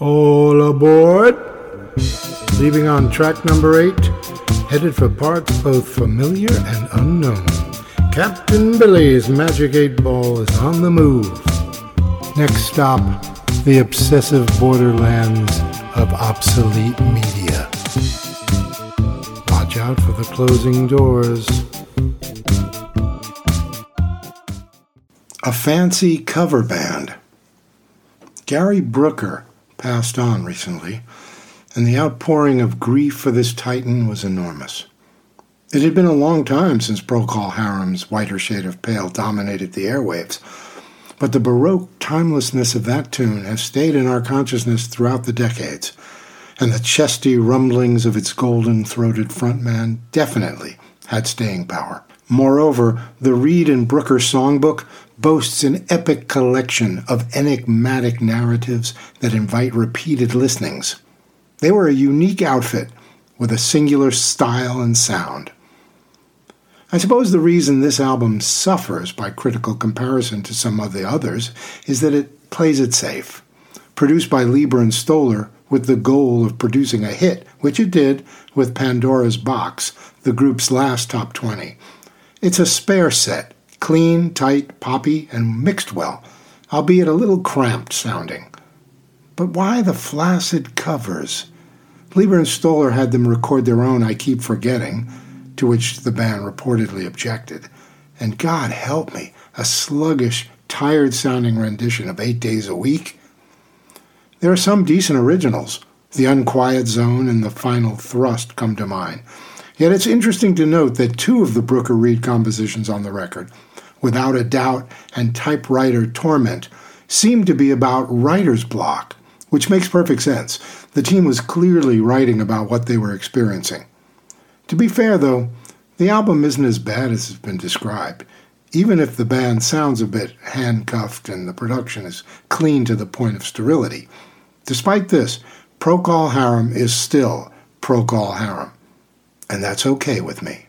All aboard! Leaving on track number eight, headed for parts both familiar and unknown. Captain Billy's Magic 8 Ball is on the move. Next stop, the obsessive borderlands of obsolete media. Watch out for the closing doors. A fancy cover band. Gary Brooker passed on recently, and the outpouring of grief for this titan was enormous. It had been a long time since Procol Harum's Whiter Shade of Pale dominated the airwaves, but the baroque timelessness of that tune has stayed in our consciousness throughout the decades, and the chesty rumblings of its golden throated frontman definitely had staying power. Moreover, the Reid and Brooker songbook boasts an epic collection of enigmatic narratives that invite repeated listenings. They were a unique outfit with a singular style and sound. I suppose the reason this album suffers by critical comparison to some of the others is that it plays it safe. Produced by Leiber and Stoller with the goal of producing a hit, which it did with Pandora's Box, the group's last top 20. It's a spare set, clean, tight, poppy, and mixed well, albeit a little cramped sounding. But why the flaccid covers? Leiber and Stoller had them record their own I Keep Forgetting, to which the band reportedly objected. And God help me, a sluggish, tired sounding rendition of Eight Days a Week? There are some decent originals. The Unquiet Zone and The Final Thrust come to mind. Yet it's interesting to note that two of the Brooker Reid compositions on the record, Without a Doubt and Typewriter Torment, seem to be about writer's block, which makes perfect sense. The team was clearly writing about what they were experiencing. To be fair, though, the album isn't as bad as it's been described, even if the band sounds a bit handcuffed and the production is clean to the point of sterility. Despite this, Procol Harum is still Procol Harum and that's okay with me.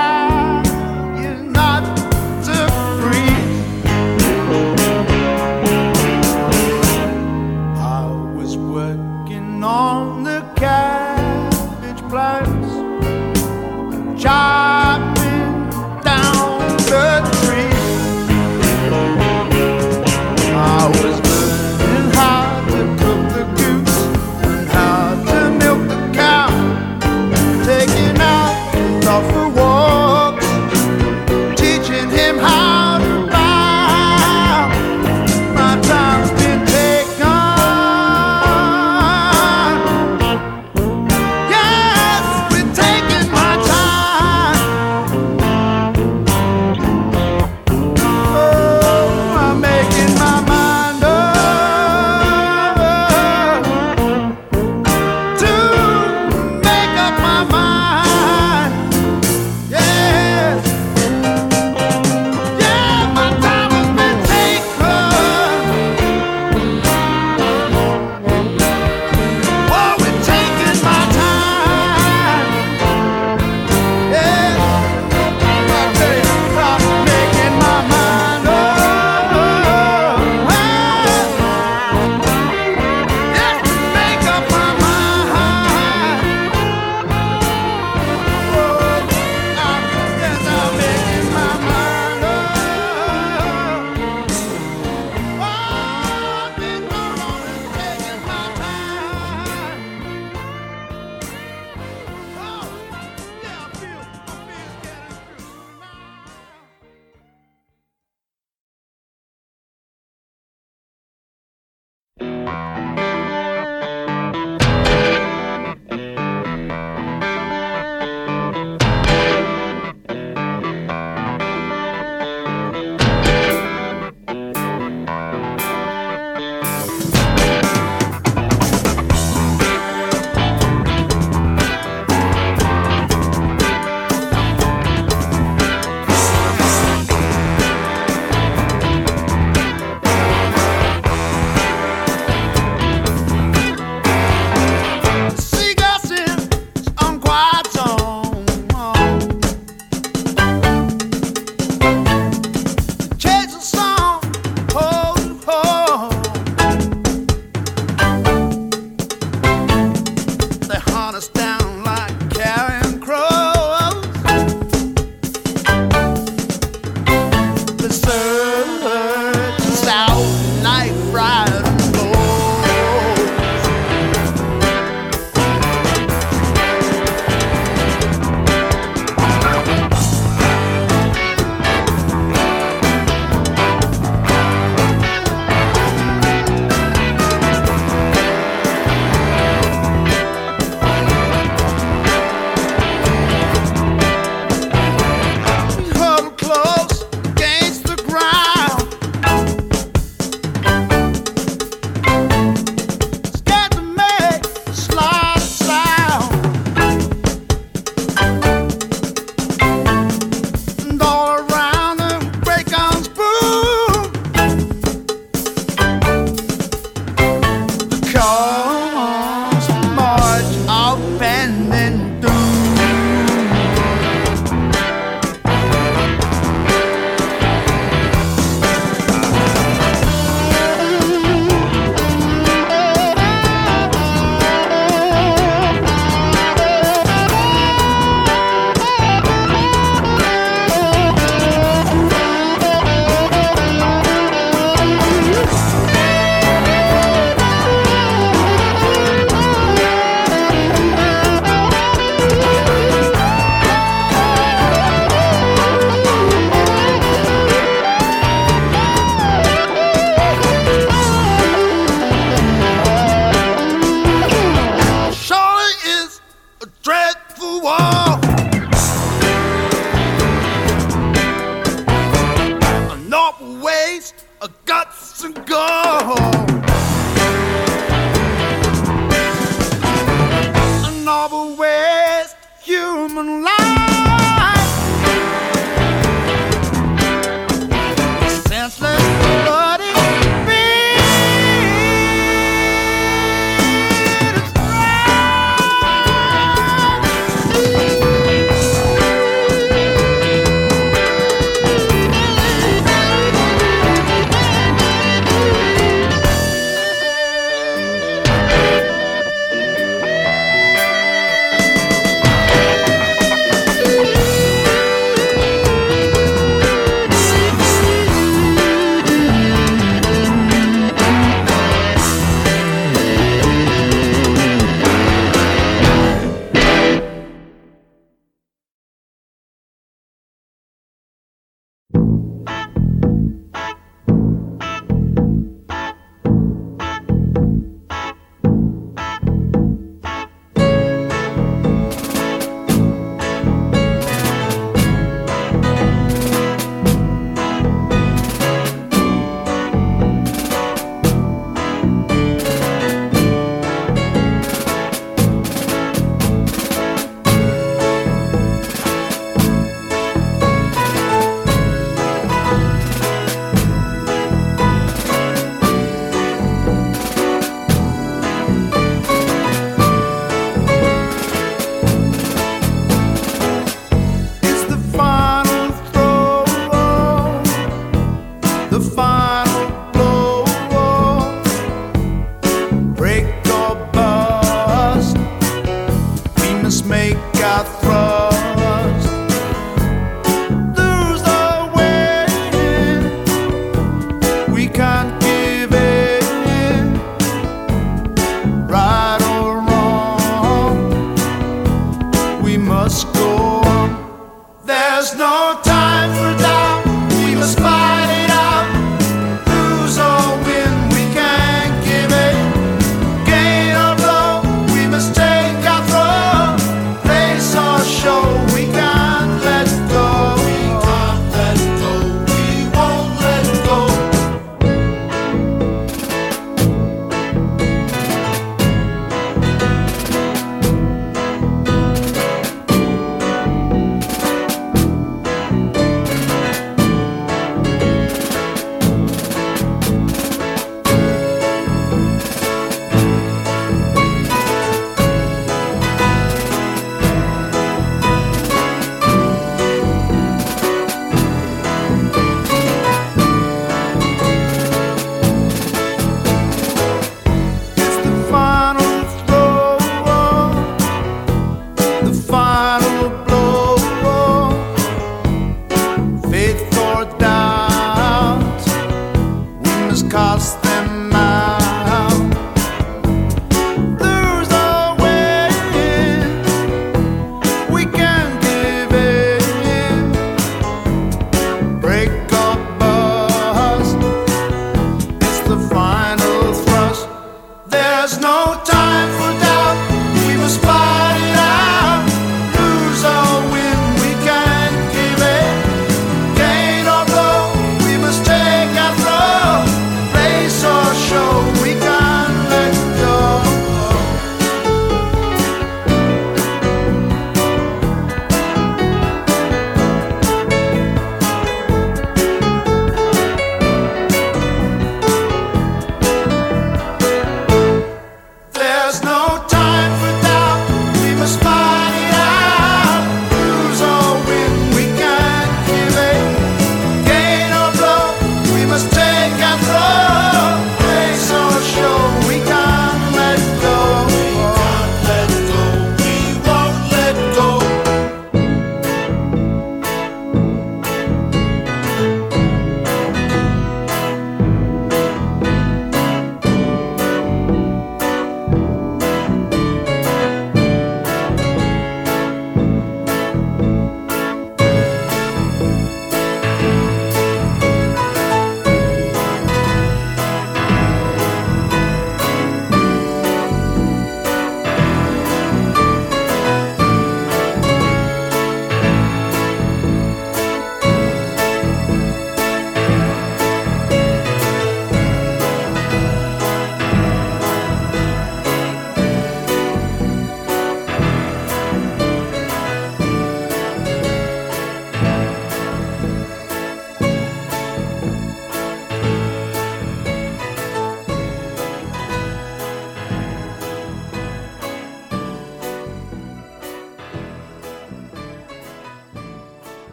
lugar.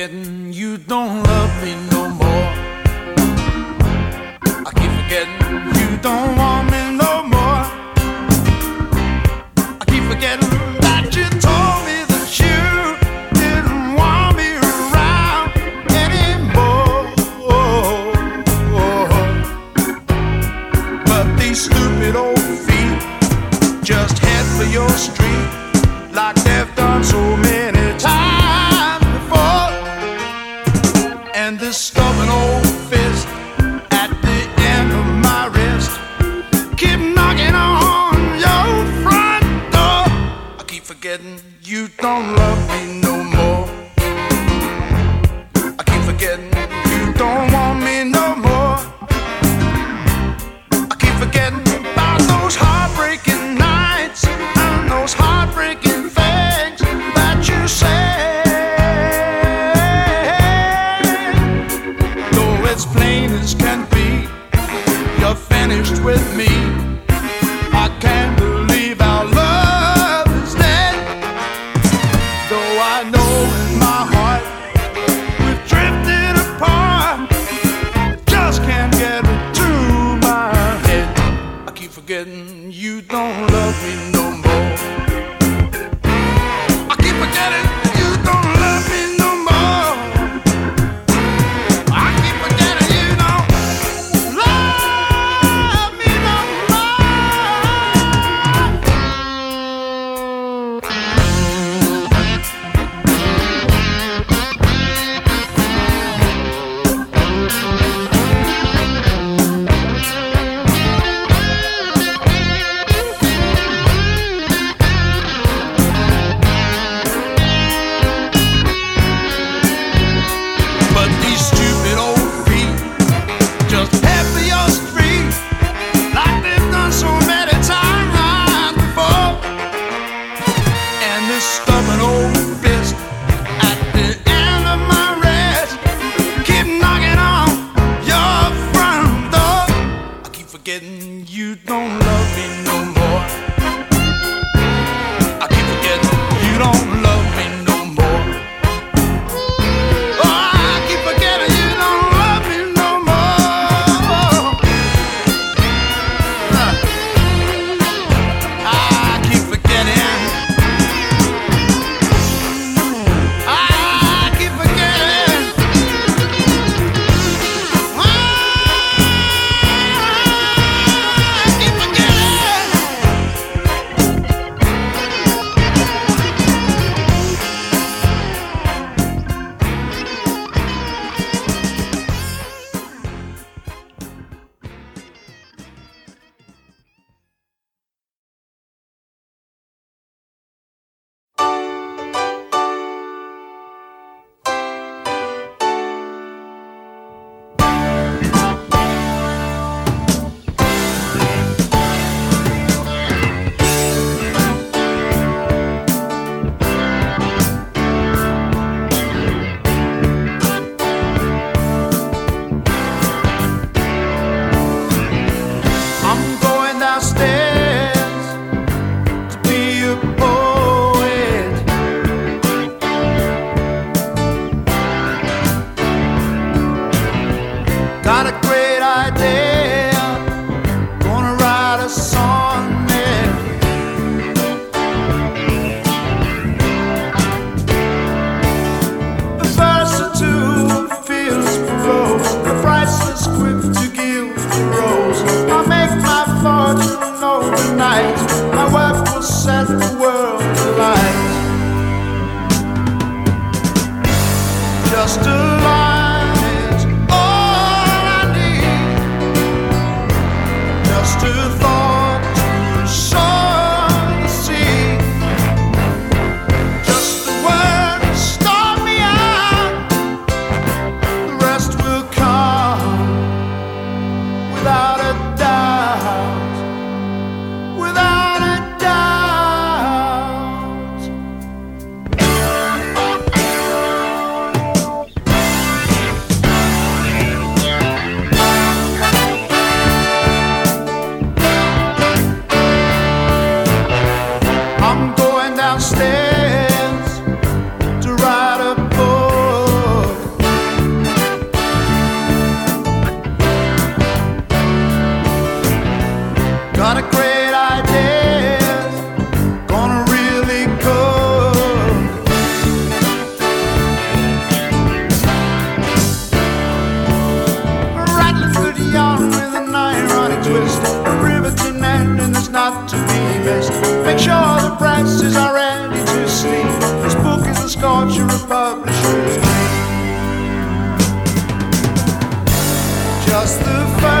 Forgetting forgetting you don't love me no more. twist. A river to mend and there's not to be missed. Make sure the prices are ready to sleep. This book is a scorcher of publishers. Just the first.